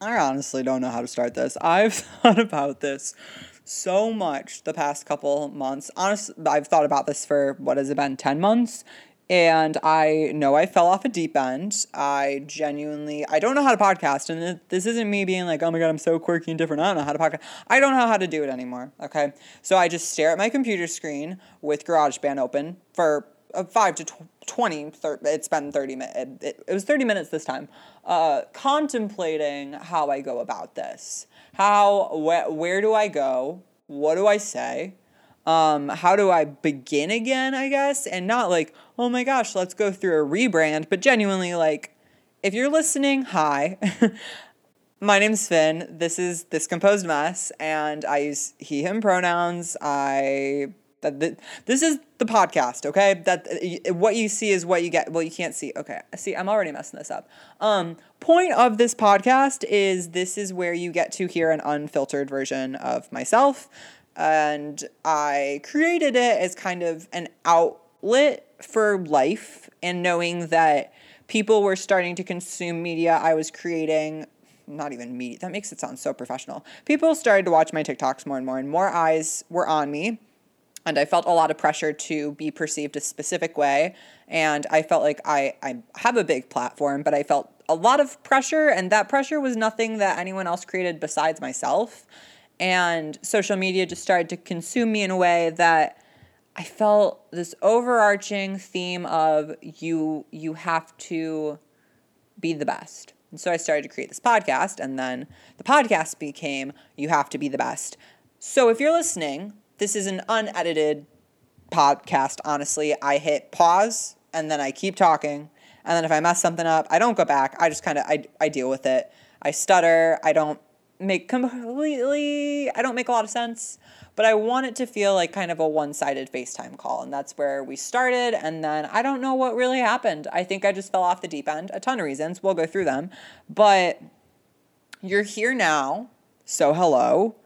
I honestly don't know how to start this. I've thought about this so much the past couple months. Honestly, I've thought about this for what has it been, 10 months? And I know I fell off a deep end. I genuinely, I don't know how to podcast. And this isn't me being like, oh my God, I'm so quirky and different. I don't know how to podcast. I don't know how to do it anymore. Okay. So I just stare at my computer screen with GarageBand open for 5 to 20, 30, it's been 30 minutes. It, it, was 30 minutes this time. Uh, contemplating how I go about this. How, wh- where do I go? What do I say? um, how do I begin again, I guess? And not like, oh my gosh, let's go through a rebrand, but genuinely like, if you're listening, hi. my name's Finn. This is This Composed Mess, and I use he, him pronouns. I. That, this is the podcast, okay? That what you see is what you get. Well, you can't see. Okay, see, I'm already messing this up. Um, point of this podcast is this is where you get to hear an unfiltered version of myself, and I created it as kind of an outlet for life and knowing that people were starting to consume media I was creating not even media that makes it sound so professional people started to watch my TikToks more and more and more eyes were on me and I felt a lot of pressure to be perceived a specific way and I felt like I I have a big platform but I felt a lot of pressure and that pressure was nothing that anyone else created besides myself and social media just started to consume me in a way that I felt this overarching theme of you you have to be the best. And so I started to create this podcast and then the podcast became you have to be the best. So if you're listening, this is an unedited podcast, honestly. I hit pause and then I keep talking. And then if I mess something up, I don't go back. I just kind of I, I deal with it. I stutter. I don't make completely I don't make a lot of sense, but I want it to feel like kind of a one-sided FaceTime call and that's where we started and then I don't know what really happened. I think I just fell off the deep end. A ton of reasons. We'll go through them. But you're here now. So hello.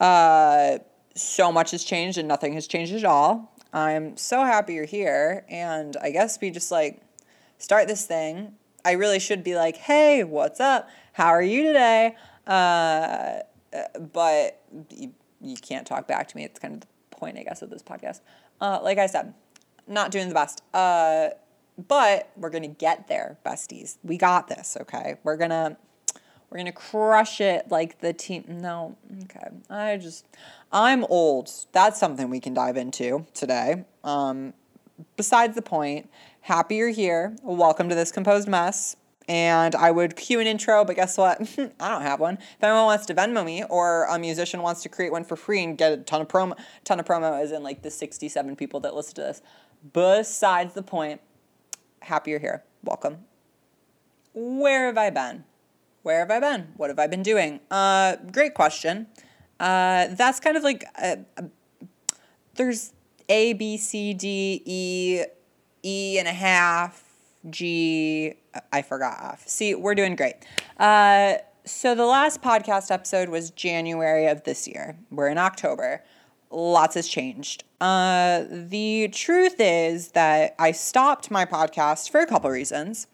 Uh so much has changed and nothing has changed at all. I'm so happy you're here and I guess we just like start this thing. I really should be like, "Hey, what's up? How are you today?" Uh, but you, you can't talk back to me. It's kind of the point, I guess, of this podcast. Uh, like I said, not doing the best. Uh, but we're gonna get there, besties. We got this, okay? We're gonna we're gonna crush it like the team. No, okay. I just I'm old. That's something we can dive into today. Um, besides the point, happy you're here. Welcome to this composed mess and I would cue an intro, but guess what? I don't have one. If anyone wants to Venmo me or a musician wants to create one for free and get a ton of promo, ton of promo, as in like the 67 people that listen to this. Besides the point, happy you're here. Welcome. Where have I been? Where have I been? What have I been doing? Uh, great question. Uh, that's kind of like uh, there's A, B, C, D, E, E and a half, G, I forgot off. See, we're doing great. Uh, so the last podcast episode was January of this year. We're in October. Lots has changed. Uh, the truth is that I stopped my podcast for a couple reasons.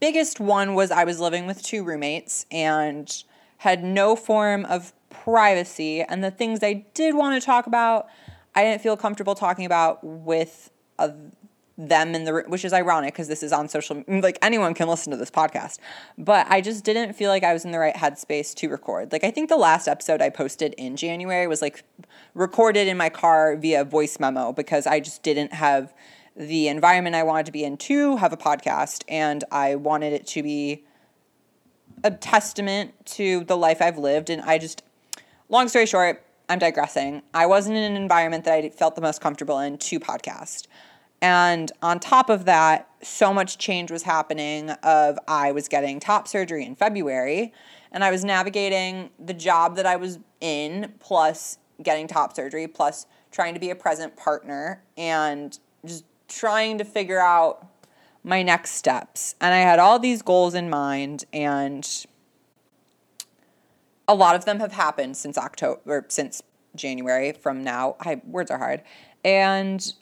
Biggest one was I was living with two roommates and had no form of privacy, and the things I did want to talk about, I didn't feel comfortable talking about with a them in the which is ironic because this is on social like anyone can listen to this podcast. But i just didn't feel like i was in the right headspace to record. Like i think the last episode i posted in january was like recorded in my car via voice memo because i just didn't have the environment i wanted to be in to have a podcast. And i wanted it to be a testament to the life i've lived. And i just long story short i'm digressing. I wasn't in an environment that i felt the most comfortable in to podcast. And on top of that, so much change was happening of I was getting top surgery in February and I was navigating the job that I was in plus getting top surgery plus trying to be a present partner and just trying to figure out my next steps. And I had all these goals in mind and a lot of them have happened since October since January from now. I words are hard. And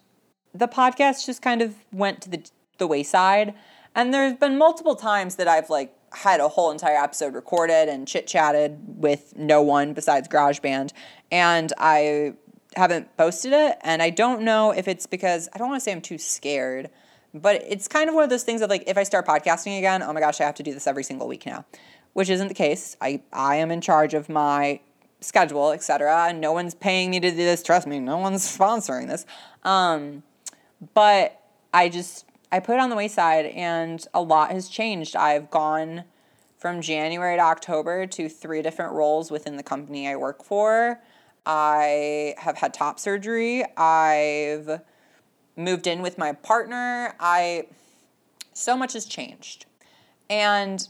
the podcast just kind of went to the the wayside. And there's been multiple times that I've like had a whole entire episode recorded and chit chatted with no one besides GarageBand, and I haven't posted it. And I don't know if it's because I don't want to say I'm too scared, but it's kind of one of those things of like if I start podcasting again, oh my gosh, I have to do this every single week now, which isn't the case. I I am in charge of my schedule, etc. And no one's paying me to do this. Trust me, no one's sponsoring this. Um, but I just I put it on the wayside, and a lot has changed. I've gone from January to October to three different roles within the company I work for. I have had top surgery. I've moved in with my partner. I so much has changed. And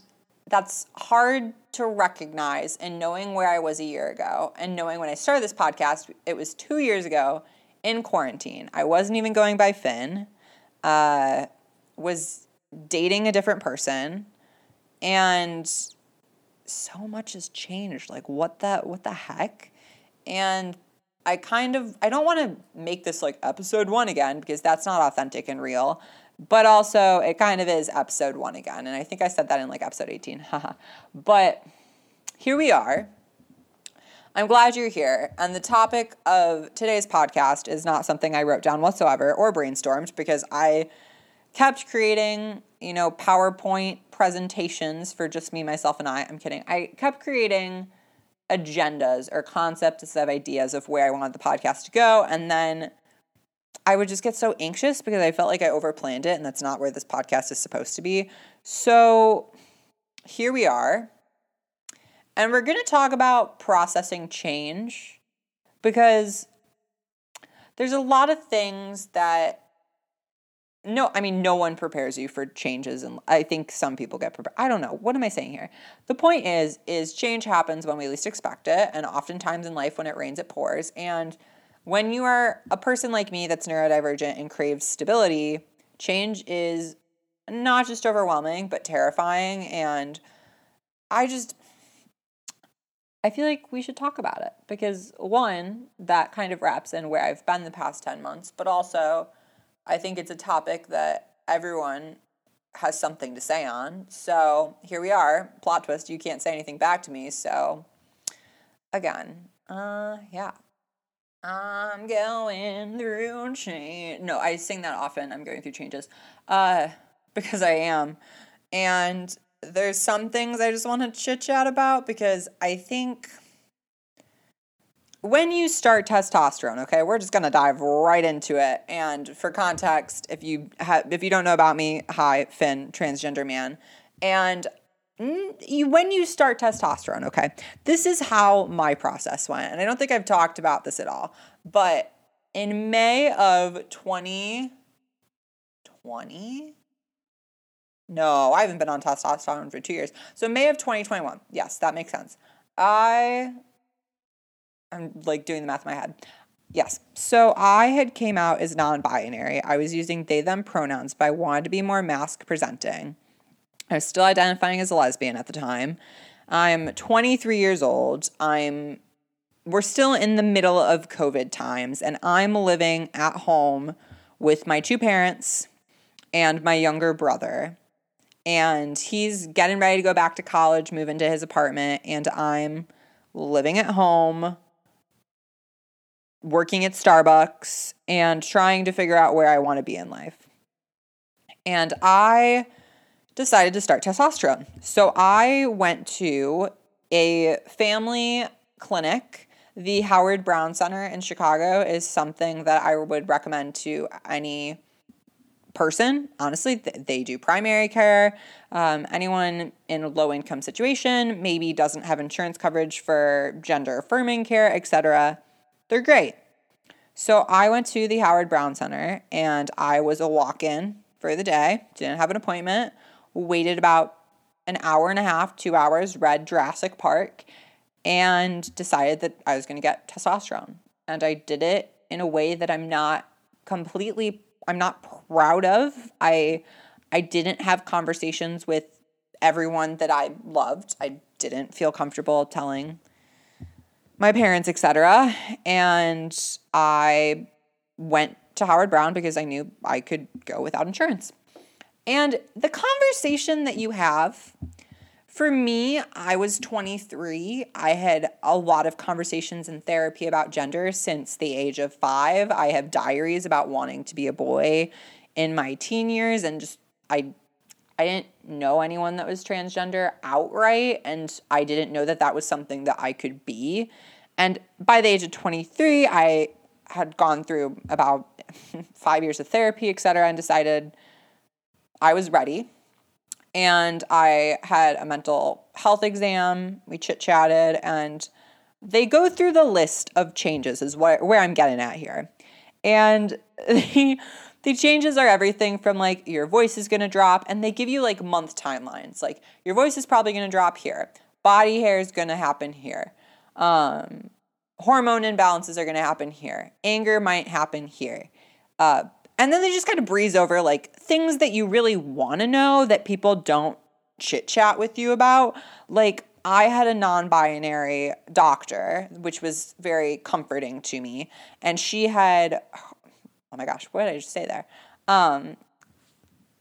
that's hard to recognize and knowing where I was a year ago and knowing when I started this podcast, it was two years ago in quarantine. I wasn't even going by Finn uh, was dating a different person, and so much has changed. Like what the what the heck? And I kind of I don't want to make this like episode one again because that's not authentic and real. But also it kind of is episode one again. And I think I said that in like episode 18. but here we are. I'm glad you're here. And the topic of today's podcast is not something I wrote down whatsoever or brainstormed because I kept creating, you know, PowerPoint presentations for just me, myself, and I. I'm kidding. I kept creating agendas or concepts of ideas of where I wanted the podcast to go. And then I would just get so anxious because I felt like I overplanned it and that's not where this podcast is supposed to be. So here we are. And we're going to talk about processing change because there's a lot of things that no, I mean no one prepares you for changes and I think some people get prepared. I don't know. What am I saying here? The point is is change happens when we least expect it and oftentimes in life when it rains it pours and when you are a person like me that's neurodivergent and craves stability, change is not just overwhelming but terrifying and I just I feel like we should talk about it because one, that kind of wraps in where I've been the past 10 months, but also I think it's a topic that everyone has something to say on. So here we are. Plot twist, you can't say anything back to me. So again, uh, yeah. I'm going through change. No, I sing that often. I'm going through changes. Uh, because I am. And there's some things I just want to chit chat about because I think when you start testosterone, okay, we're just gonna dive right into it. And for context, if you have, if you don't know about me, hi, Finn, transgender man, and you, when you start testosterone, okay, this is how my process went, and I don't think I've talked about this at all, but in May of 2020, no, I haven't been on testosterone for two years. So May of 2021. Yes, that makes sense. I I'm like doing the math in my head. Yes. So I had came out as non-binary. I was using they them pronouns, but I wanted to be more masc presenting. I was still identifying as a lesbian at the time. I'm 23 years old. I'm we're still in the middle of COVID times and I'm living at home with my two parents and my younger brother and he's getting ready to go back to college, move into his apartment, and I'm living at home, working at Starbucks, and trying to figure out where I want to be in life. And I decided to start testosterone. So I went to a family clinic. The Howard Brown Center in Chicago is something that I would recommend to any person. Honestly, they do primary care. Um, anyone in a low income situation maybe doesn't have insurance coverage for gender affirming care, etc. They're great. So I went to the Howard Brown Center and I was a walk in for the day, didn't have an appointment, waited about an hour and a half, two hours, read Jurassic Park, and decided that I was going to get testosterone. And I did it in a way that I'm not completely I'm not proud of. I I didn't have conversations with everyone that I loved. I didn't feel comfortable telling my parents, etc. And I went to Howard Brown because I knew I could go without insurance. And the conversation that you have For me, I was 23. I had a lot of conversations in therapy about gender since the age of five. I have diaries about wanting to be a boy in my teen years and just I I didn't know anyone that was transgender outright and I didn't know that that was something that I could be. And by the age of 23, I had gone through about 5 years of therapy, et cetera, and decided I was ready. And I had a mental health exam. We chit chatted, and they go through the list of changes, is what, where I'm getting at here. And the, the changes are everything from like your voice is gonna drop, and they give you like month timelines. Like your voice is probably gonna drop here, body hair is gonna happen here. Um, hormone imbalances are going to happen here. Anger might happen here. Uh, and then they just kind of breeze over like things that you really want to know that people don't chit chat with you about. Like, I had a non binary doctor, which was very comforting to me. And she had, oh my gosh, what did I just say there? Um,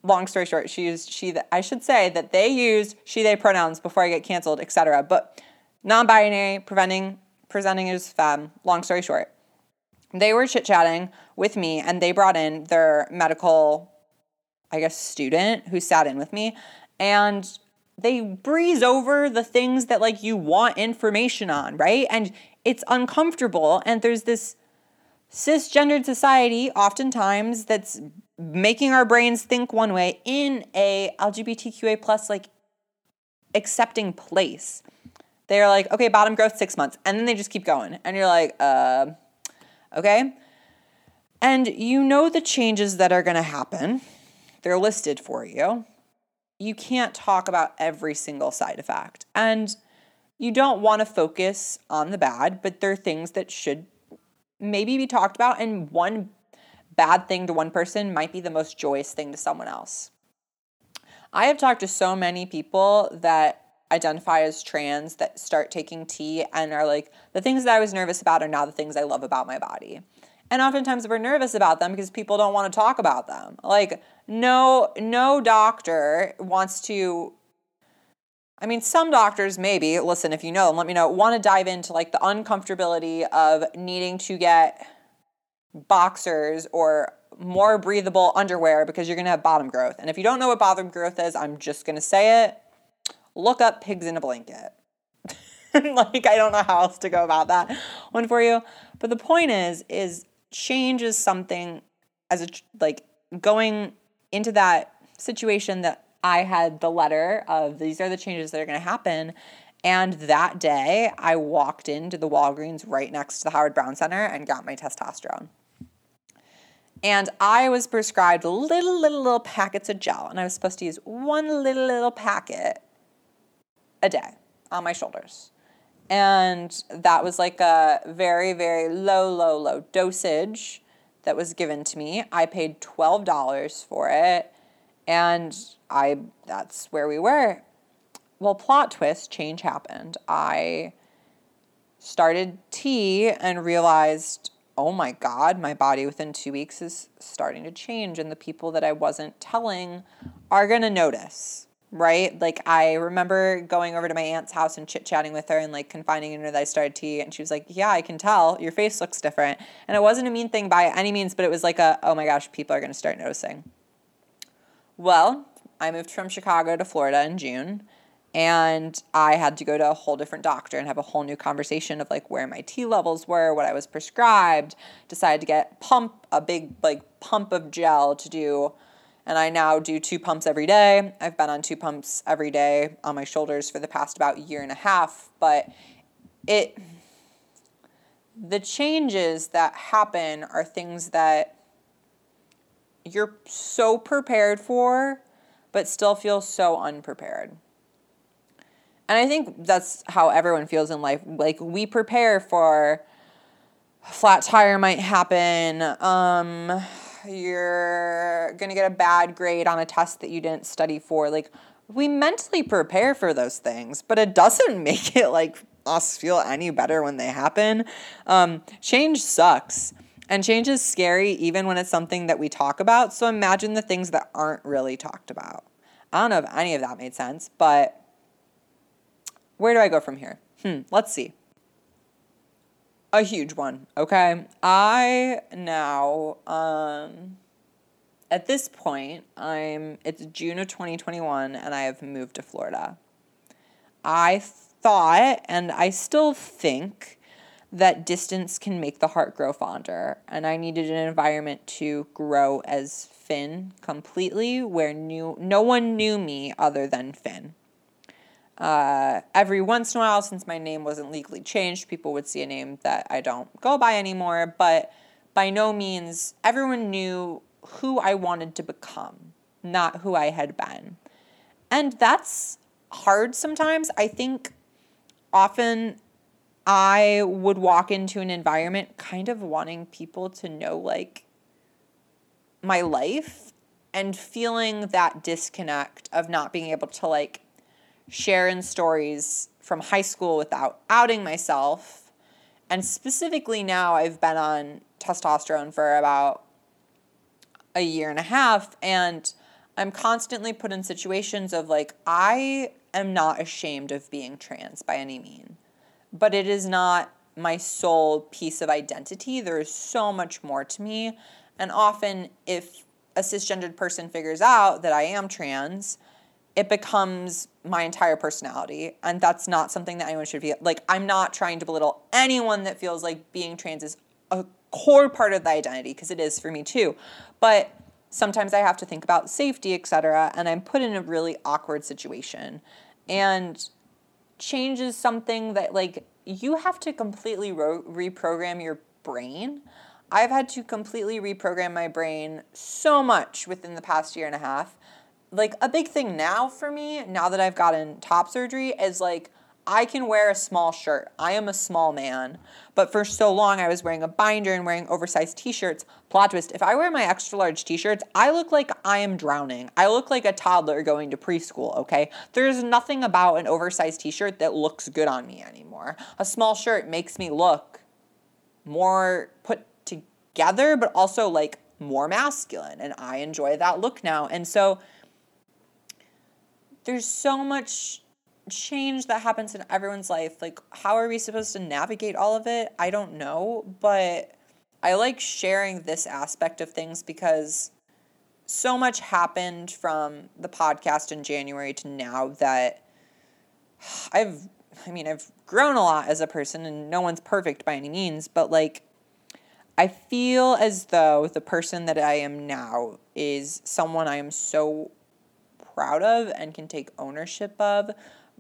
long story short, she used she, I should say that they used she, they pronouns before I get canceled, etc. But non binary, preventing, presenting as femme, long story short they were chit chatting with me and they brought in their medical, I guess, student who sat in with me. And they breeze over the things that like you want information on, right? And it's uncomfortable. And there's this cisgendered society oftentimes that's making our brains think one way in a LGBTQA plus like accepting place. They're like, okay, bottom growth six months, and then they just keep going, and you're like, uh, okay? And you know the changes that are going to happen. They're listed for you. You can't talk about every single side effect. And you don't want to focus on the bad, but there are things that should maybe be talked about. And one bad thing to one person might be the most joyous thing to someone else. I have talked to so many people that identify as trans that start taking T and are like, the things that I was nervous about are now the things I love about my body. And oftentimes we're nervous about them because people don't want to talk about them. Like, no, no doctor wants to I mean, some doctors maybe, listen, if you know them, let me know, want to dive into like the uncomfortability of needing to get boxers or more breathable underwear because you're going to have bottom growth. And if you don't know what bottom growth is, I'm just going to say it look up pigs in a blanket. like I don't know how else to go about that one for you. But the point is is change is something as a like going into that situation that I had the letter of these are the changes that are going to happen. And that day, I walked into the Walgreens right next to the Howard Brown Center and got my testosterone. And I was prescribed little, little, little packets of gel, and I was supposed to use one little, little packet a day on my shoulders. And that was like a very, very low, low, low dosage that was given to me. I paid $12 for it. And I that's where we were. Well, plot twist, change happened. I started T and realized, oh my God, my body within two weeks is starting to change, and the people that I wasn't telling are gonna notice right? Like I remember going over to my aunt's house and chit chatting with her and like confiding in her that I started T, and she was like, "Yeah, I can tell your face looks different." And it wasn't a mean thing by any means, but it was like a, "Oh my gosh, people are to start noticing." Well, I moved from Chicago to Florida in June, and I had to go to a whole different doctor and have a whole new conversation of like where my T levels were, what I was prescribed. Decided to get pump a big like pump of gel to do and I now do two pumps every day. I've been on two pumps every day on my shoulders for the past about year and a half, but it the changes that happen are things that you're so prepared for but still feel so unprepared. And I think that's how everyone feels in life. Like we prepare for a flat tire might happen, um you're going to get a bad grade on a test that you didn't study for. Like, we mentally prepare for those things, but it doesn't make it like us feel any better when they happen. Um, change sucks. And change is scary even when it's something that we talk about. So imagine the things that aren't really talked about. I don't know if any of that made sense, but where do I go from here? Hmm, let's see. A huge one, okay? I now, um, at this point, I'm, it's June of 2021 and I have moved to Florida. I thought, and I still think, that distance can make the heart grow fonder. And I needed an environment to grow as Finn completely, where new, no one knew me other than Finn. Uh, every once in a while, since my name wasn't legally changed, people would see a name that I don't go by anymore. But by no means, everyone knew who I wanted to become, not who I had been. And that's hard sometimes. I think often I would walk into an environment kind of wanting people to know like my life and feeling that disconnect of not being able to like share in stories from high school without outing myself. And specifically now I've been on testosterone for about a year and a half and I'm constantly put in situations of like I am not ashamed of being trans by any means but it is not my sole piece of identity. There is so much more to me. And often, if a cisgendered person figures out that I am trans, it becomes my entire personality. And that's not something that anyone should be like. I'm not trying to belittle anyone that feels like being trans is a core part of the identity, because it is for me too. But sometimes I have to think about safety, et cetera, And I'm put in a really awkward situation. And change is something that like you have to completely ro- reprogram your brain. I've had to completely reprogram my brain so much within the past year and a half. Like a big thing now for me, now that I've gotten top surgery, is like I can wear a small shirt. I am a small man. But for so long, I was wearing a binder and wearing oversized t shirts. Plot twist if I wear my extra large t shirts, I look like I am drowning. I look like a toddler going to preschool, okay? There's nothing about an oversized t shirt that looks good on me anymore. A small shirt makes me look more put together, but also like more masculine. And I enjoy that look now. And so there's so much change that happens in everyone's life. Like, how are we supposed to navigate all of it? I don't know. But I like sharing this aspect of things because so much happened from the podcast in January to now that I've, I mean, I've grown a lot as a person and no one's perfect by any means, but like, I feel as though the person that I am now is someone I am so proud of and can take ownership of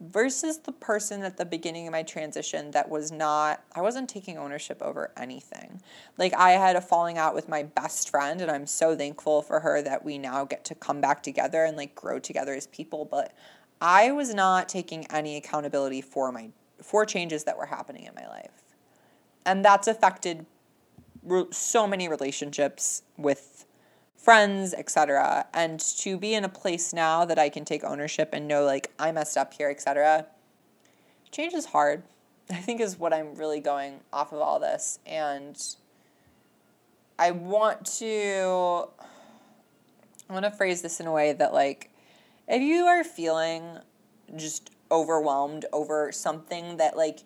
versus the person at the beginning of my transition that was not I wasn't taking ownership over anything. Like I had a falling out with my best friend and I'm so thankful for her that we now get to come back together and like grow together as people, but I was not taking any accountability for my for changes that were happening in my life. And that's affected so many relationships with friends, etc. And to be in a place now that I can take ownership and know like I messed up here, etc. Change is hard. I think is what I'm really going off of all this and I want to I want to phrase this in a way that like if you are feeling just overwhelmed over something that like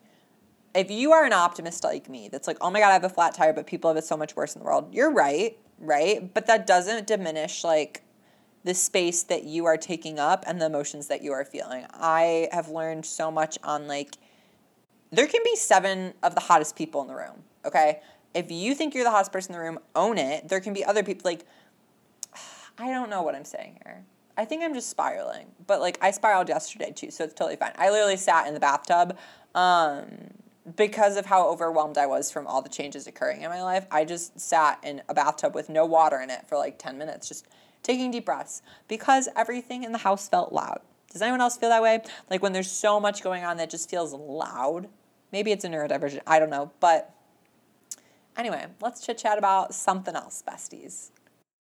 if you are an optimist like me that's like oh my god I have a flat tire but people have it so much worse in the world you're right right? But that doesn't diminish like the space that you are taking up and the emotions that you are feeling. I have learned so much on like there can be seven of the hottest people in the room, okay? If you think you're the hottest person in the room, own it. There can be other people like I don't know what I'm saying here. I think I'm just spiraling. But like I spiraled yesterday too, so it's totally fine. I literally sat in the bathtub um because of how overwhelmed I was from all the changes occurring in my life, I just sat in a bathtub with no water in it for like 10 minutes, just taking deep breaths because everything in the house felt loud. Does anyone else feel that way? Like when there's so much going on that just feels loud? Maybe it's a neurodivergent, I don't know. But anyway, let's chit chat about something else, besties.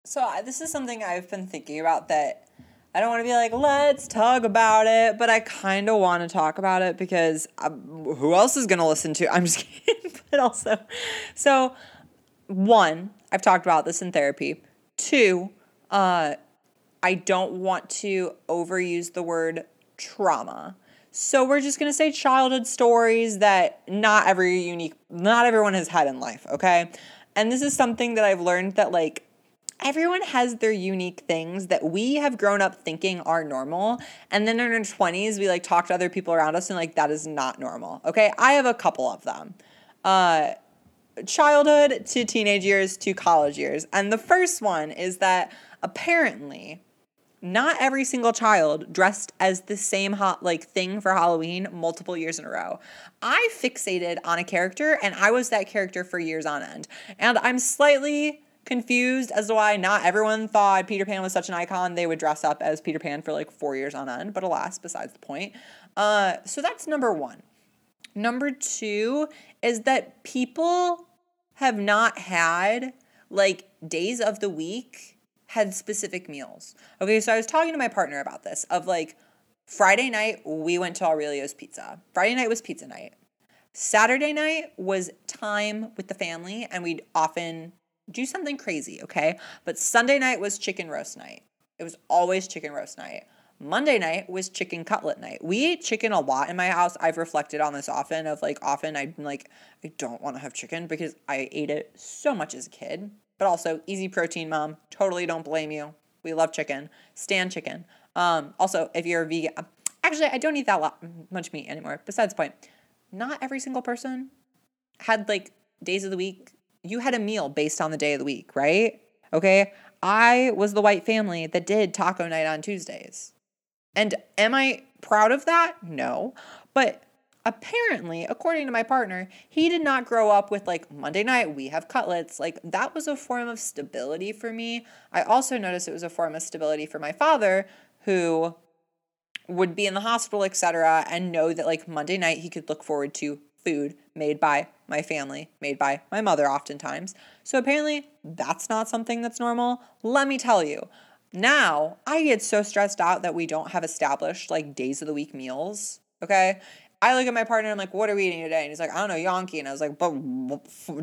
So, this is something I've been thinking about that I don't want to be like, let's talk about it, but I kind of want to talk about it because um, who else is going to listen to? I'm just kidding, but also, so one, I've talked about this in therapy. Two, uh, I don't want to overuse the word trauma. So we're just going to say childhood stories that not every unique not everyone has had in life, okay? And this is something that I've learned that like everyone has their unique things that we have grown up thinking are normal and then in our 20s we like talk to other people around us and like that is not normal okay i have a couple of them uh childhood to teenage years to college years and the first one is that apparently not every single child dressed as the same hot like thing for Halloween multiple years in a row. I fixated on a character and I was that character for years on end. And I'm slightly confused as to why not everyone thought Peter Pan was such an icon they would dress up as Peter Pan for like four years on end, but alas, besides the point. Uh, so that's number one. Number two is that people have not had like days of the week had specific meals. Okay, so I was talking to my partner about this of like Friday night we went to Aurelio's Pizza. Friday night was pizza night. Saturday night was time with the family and we'd often do something crazy, okay? But Sunday night was chicken roast night. It was always chicken roast night. Monday night was chicken cutlet night. We ate chicken a lot in my house. I've reflected on this often of like often I'm like I don't want to have chicken because I ate it so much as a kid. But also easy protein mom. Totally don't blame you. We love chicken. Stand chicken. Um also if you're a vegan actually I don't eat that lot, much meat anymore. Besides the point. Not every single person had like days of the week you had a meal based on the day of the week, right? Okay. I was the white family that did taco night on Tuesdays. And am I proud of that? No. But apparently, according to my partner, he did not grow up with like Monday night, we have cutlets. Like that was a form of stability for me. I also noticed it was a form of stability for my father, who would be in the hospital, etc., and know that like Monday night he could look forward to food made by my family, made by my mother oftentimes. So apparently that's not something that's normal. Let me tell you. Now, I get so stressed out that we don't have established like days of the week meals. Okay. I look at my partner and I'm like, what are we eating today? And he's like, I don't know, Yonki. And I was like, but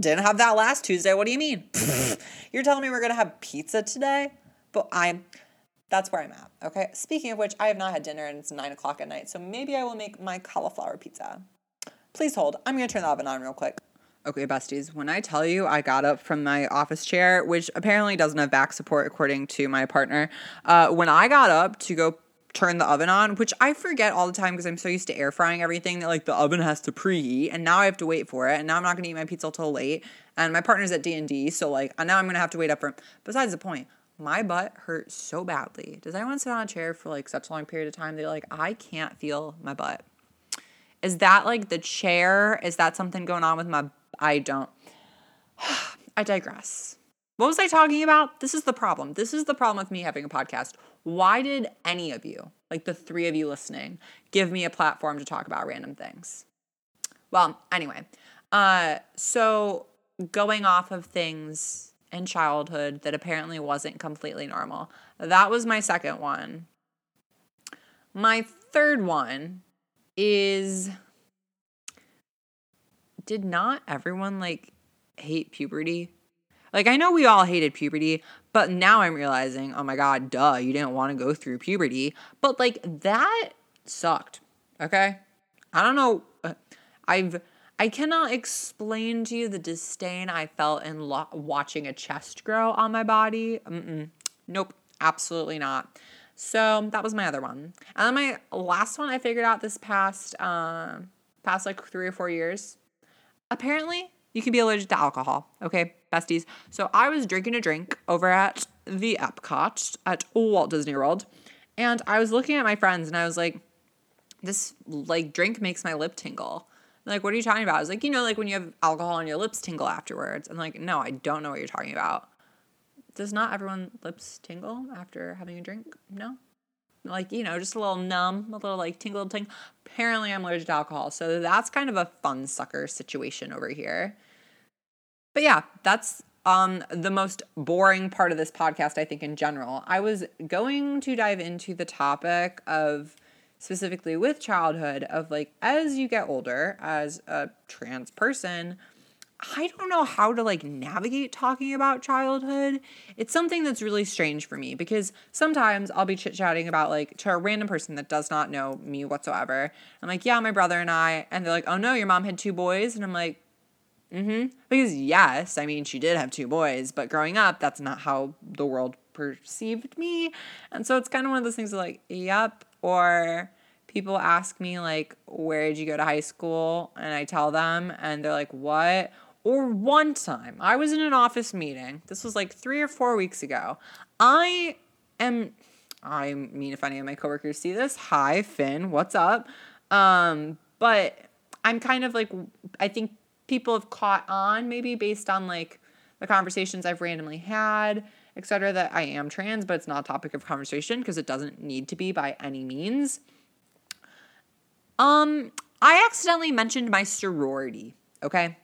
didn't have that last Tuesday. What do you mean? You're telling me we're going to have pizza today? But I'm, that's where I'm at. Okay. Speaking of which, I have not had dinner and it's nine o'clock at night. So maybe I will make my cauliflower pizza. Please hold. I'm going to turn the oven on real quick. Okay, besties, when I tell you I got up from my office chair, which apparently doesn't have back support according to my partner, uh, when I got up to go turn the oven on, which I forget all the time because I'm so used to air frying everything that like the oven has to preheat, and now I have to wait for it, and now I'm not gonna eat my pizza till late, and my partner's at D and D, so like now I'm gonna have to wait up for. Besides the point, my butt hurt so badly. Does anyone sit on a chair for like such a long period of time? They're like, I can't feel my butt. Is that like the chair? Is that something going on with my I don't I digress. What was I talking about? This is the problem. This is the problem with me having a podcast. Why did any of you, like the three of you listening, give me a platform to talk about random things? Well, anyway, uh, so going off of things in childhood that apparently wasn't completely normal. That was my second one. My third one is did not everyone like hate puberty? Like I know we all hated puberty, but now I'm realizing, oh my god, duh, you didn't want to go through puberty, but like that sucked. Okay? I don't know uh, I've I cannot explain to you the disdain I felt in lo- watching a chest grow on my body. Mm-mm. Nope, absolutely not. So that was my other one. And then my last one I figured out this past uh, past like three or four years. Apparently, you can be allergic to alcohol. Okay, besties. So I was drinking a drink over at the Epcot at Walt Disney World, and I was looking at my friends and I was like, this like drink makes my lip tingle. like, what are you talking about? I was like, you know, like when you have alcohol and your lips tingle afterwards. I'm like, no, I don't know what you're talking about does not everyone lips tingle after having a drink? No? Like, you know, just a little numb, a little like tingle ting. Apparently, I'm allergic to alcohol. So that's kind of a fun sucker situation over here. But yeah, that's um the most boring part of this podcast, I think, in general. I was going to dive into the topic of specifically with childhood of like as you get older as a trans person I don't know how to like navigate talking about childhood. It's something that's really strange for me because sometimes I'll be chit chatting about like to a random person that does not know me whatsoever. I'm like, yeah, my brother and I, and they're like, oh no, your mom had two boys, and I'm like, mm-hmm. Because yes, I mean she did have two boys, but growing up, that's not how the world perceived me, and so it's kind of one of those things like, yep, or people ask me like where did you go to high school and i tell them and they're like what or one time, I was in an office meeting. This was like three or four weeks ago. I am, I mean, if any of my coworkers see this, hi, Finn, what's up? Um, but I'm kind of like, I think people have caught on maybe based on like the conversations I've randomly had, et cetera, that I am trans, but it's not a topic of conversation because it doesn't need to be by any means. Um, I accidentally mentioned my sorority, okay?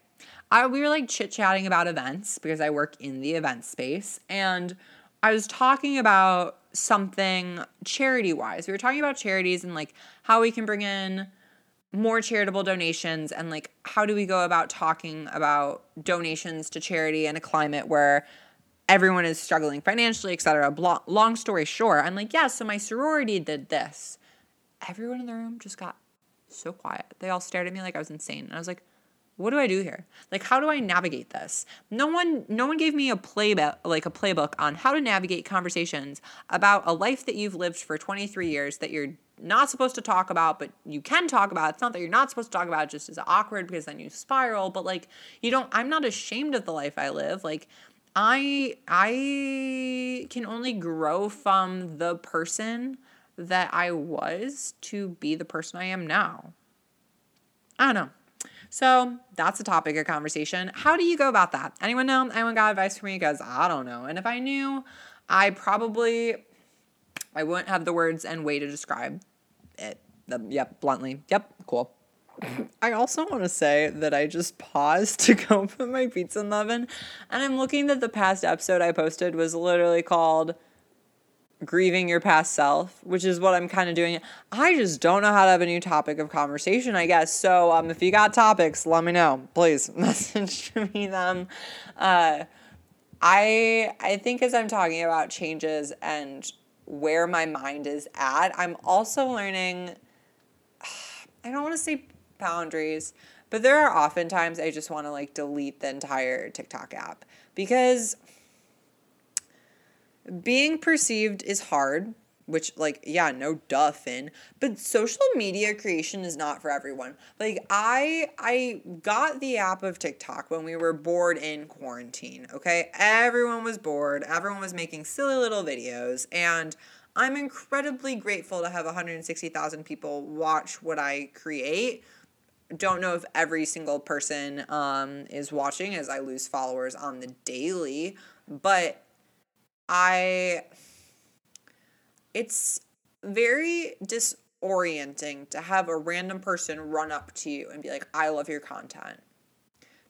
I, we were like chit chatting about events because I work in the event space. And I was talking about something charity wise. We were talking about charities and like how we can bring in more charitable donations and like how do we go about talking about donations to charity in a climate where everyone is struggling financially, et etc. Long story short, I'm like, yeah, so my sorority did this. Everyone in the room just got so quiet. They all stared at me like I was insane. And I was like, what do I do here? Like how do I navigate this? No one no one gave me a playbook like a playbook on how to navigate conversations about a life that you've lived for 23 years that you're not supposed to talk about, but you can talk about. It's not that you're not supposed to talk about, it just is awkward because then you spiral, but like you don't I'm not ashamed of the life I live. Like I I can only grow from the person that I was to be the person I am now. I don't know. So that's a topic of conversation. How do you go about that? Anyone know? Anyone got advice for me? Because I don't know. And if I knew, I probably I wouldn't have the words and way to describe it. Yep, bluntly. Yep, cool. I also want to say that I just paused to go put my pizza in the oven, and I'm looking that the past episode I posted was literally called grieving your past self, which is what I'm kind of doing. I just don't know how to have a new topic of conversation, I guess. So um, if you got topics, let me know. Please message me them. Uh, I I think as I'm talking about changes and where my mind is at, I'm also learning. I don't want to say boundaries, but there are oftentimes I just want to like delete the entire TikTok app because being perceived is hard which like yeah no duh finn but social media creation is not for everyone. Like i i got the app of tiktok when we were bored in quarantine okay? Everyone was bored. Everyone was making silly little videos and i'm incredibly grateful to have 160000 people watch what i create. Don't know if every single person um, is watching as i lose followers on the daily but I it's very disorienting to have a random person run up to you and be like, I love your content.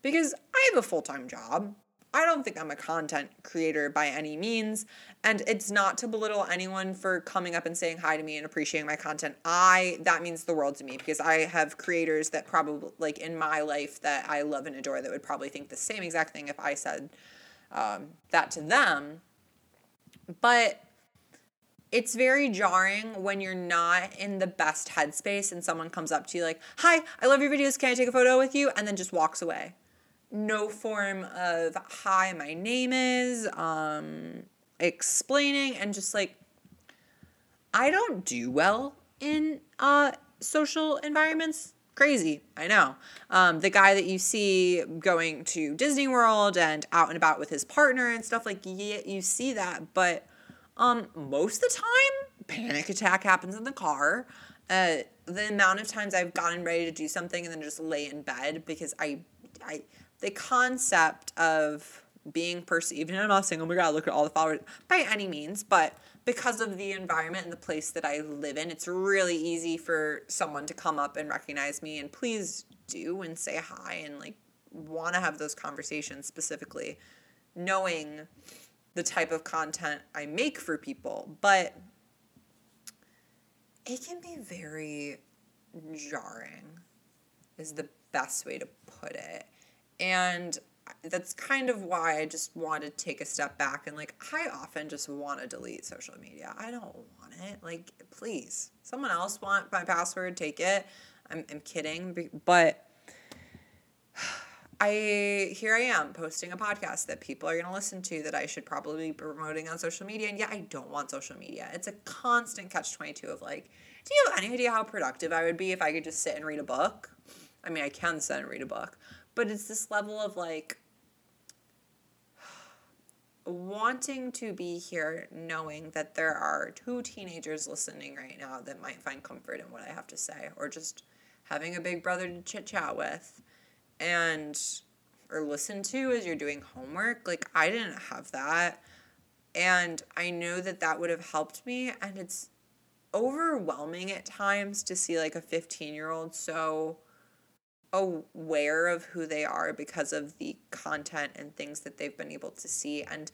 Because I have a full time job. I don't think I'm a content creator by any means. And it's not to belittle anyone for coming up and saying hi to me and appreciating my content. I, that means the world to me because I have creators that probably, like in my life, that I love and adore that would probably think the same exact thing if I said um, that to them. But it's very jarring when you're not in the best headspace and someone comes up to you like, Hi, I love your videos. Can I take a photo with you? And then just walks away. No form of hi, my name is, um, explaining, and just like, I don't do well in uh, social environments. Crazy, I know. Um, the guy that you see going to Disney World and out and about with his partner and stuff like yeah, you see that, but um, most of the time, panic attack happens in the car. Uh, the amount of times I've gotten ready to do something and then just lay in bed because I, I, the concept of being perceived, and I'm not saying, oh my God, look at all the followers by any means, but because of the environment and the place that I live in, it's really easy for someone to come up and recognize me and please do and say hi and like want to have those conversations specifically, knowing the type of content I make for people. But it can be very jarring, is the best way to put it. And that's kind of why I just want to take a step back and like I often just want to delete social media. I don't want it. Like please, someone else want my password, take it. I'm I'm kidding, but I here I am posting a podcast that people are going to listen to that I should probably be promoting on social media and yeah, I don't want social media. It's a constant catch 22 of like, do you have any idea how productive I would be if I could just sit and read a book? I mean, I can sit and read a book, but it's this level of like wanting to be here knowing that there are two teenagers listening right now that might find comfort in what I have to say or just having a big brother to chit chat with and or listen to as you're doing homework. Like I didn't have that. And I know that that would have helped me and it's overwhelming at times to see like a 15 year old so aware of who they are because of the content and things that they've been able to see. And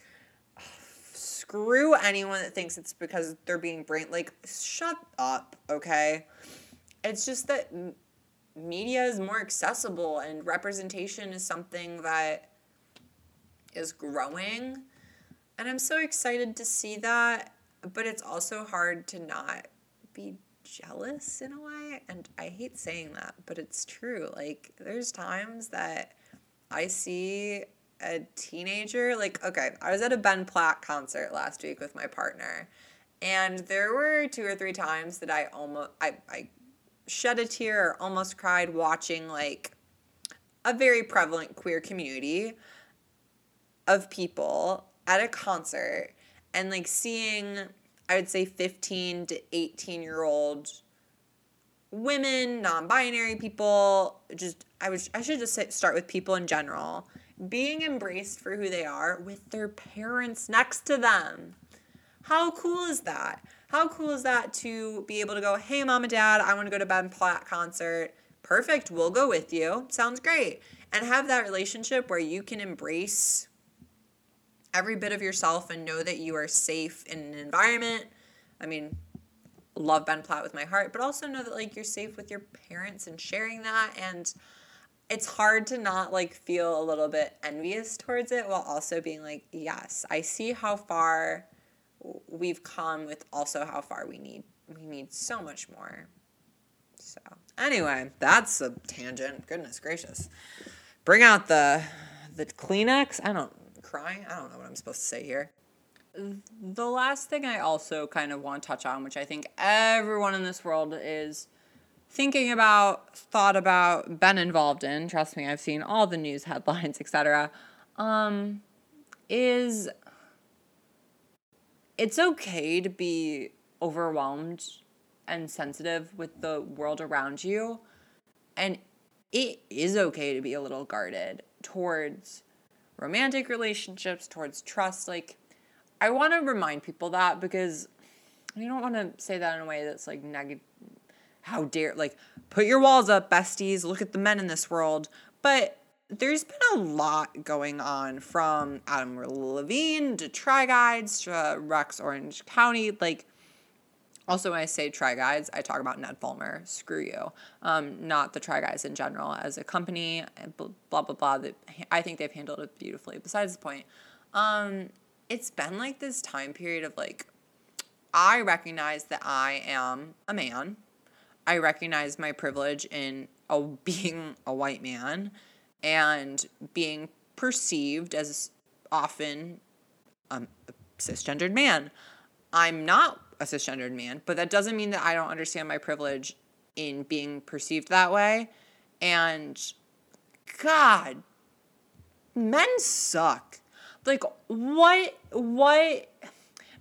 screw anyone that thinks it's because they're being brain like shut up okay? It's just that media is more accessible and representation is something that is growing. And i'm so excited to see that but it's also hard to not be jealous in a way. And I hate saying that, but it's true. Like, there's times that I see a teenager, like, okay, I was at a Ben Platt concert last week with my partner. And there were two or three times that I almost, I, I shed a tear or almost cried watching like a very prevalent queer community of people at a concert and like seeing I would say 15 to 18 year old women, non binary people, just, I, would, I should just start with people in general, being embraced for who they are with their parents next to them. How cool is that? How cool is that to be able to go, hey, mom and dad, I want to go to Ben Platt concert. Perfect, we'll go with you. Sounds great. And have that relationship where you can embrace every bit of yourself and know that you are safe in an environment. I mean, love Ben Platt with my heart, but also know that like you're safe with your parents and sharing that and it's hard to not like feel a little bit envious towards it while also being like, yes, I see how far we've come with also how far we need we need so much more. So, anyway, that's a tangent. Goodness gracious. Bring out the the Kleenex. I don't crying. I don't know what I'm supposed to say here. The last thing I also kind of want to touch on, which I think everyone in this world is thinking about, thought about, been involved in, trust me, I've seen all the news headlines, etc., um, is it's okay to be overwhelmed and sensitive with the world around you. And it is okay to be a little guarded towards romantic relationships, towards trust. Like, I want to remind people that because you don't want to say that in a way that's like negative. How dare, like, put your walls up, besties, look at the men in this world. But there's been a lot going on from Adam Levine to Try Guys to Rex Orange County. Like, also, when I say Try Guys, I talk about Ned Fulmer. Screw you. Um, not the Try Guys in general as a company. Blah blah blah. That I think they've handled it beautifully. Besides the point, um, it's been like this time period of like, I recognize that I am a man. I recognize my privilege in a, being a white man, and being perceived as often um, a cisgendered man. I'm not a cisgendered man, but that doesn't mean that I don't understand my privilege in being perceived that way. And God, men suck. Like what what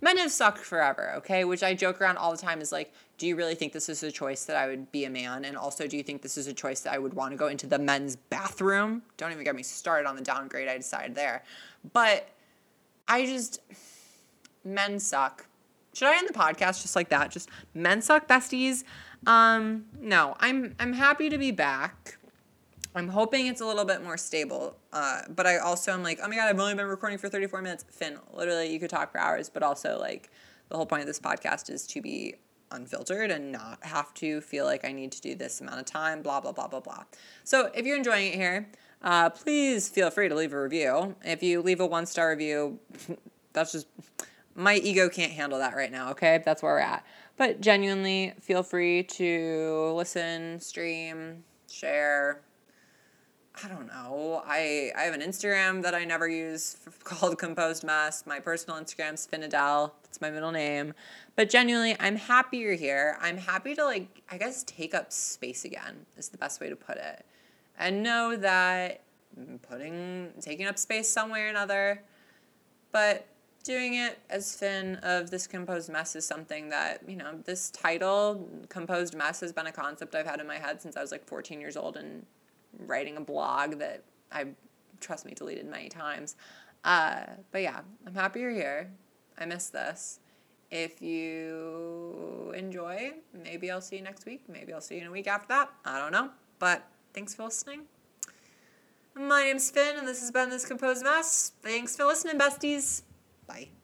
men have sucked forever, okay? Which I joke around all the time is like, do you really think this is a choice that I would be a man? And also, do you think this is a choice that I would want to go into the men's bathroom? Don't even get me started on the downgrade I decided there. But I just men suck. Should I end the podcast just like that? Just men suck besties. Um, no, I'm I'm happy to be back. I'm hoping it's a little bit more stable. Uh, but I also am like, oh my god, I've only been recording for 34 minutes. Finn, literally, you could talk for hours. But also, like, the whole point of this podcast is to be unfiltered and not have to feel like I need to do this amount of time. Blah blah blah blah blah. So if you're enjoying it here, Uh, please feel free to leave a review. If you leave a one star review, that's just my ego can't handle that right now, okay? That's where we're at. But genuinely, feel free to listen, stream, share. I don't know. I, I have an Instagram that I never use called Composed Mess. My personal Instagram's Finadel. That's my middle name. But genuinely, I'm happy you're here. I'm happy to, like, I guess, take up space again, is the best way to put it. And know that putting, taking up space some way or another, but doing it as Finn of this composed mess is something that, you know, this title, composed mess, has been a concept I've had in my head since I was like 14 years old and writing a blog that I, trust me, deleted many times. Uh, but yeah, I'm happy you're here. I miss this. If you enjoy, maybe I'll see you next week. Maybe I'll see you in a week after that. I don't know. But thanks for listening. My name's Finn, and this has been This Composed Mess. Thanks for listening, besties. Bye.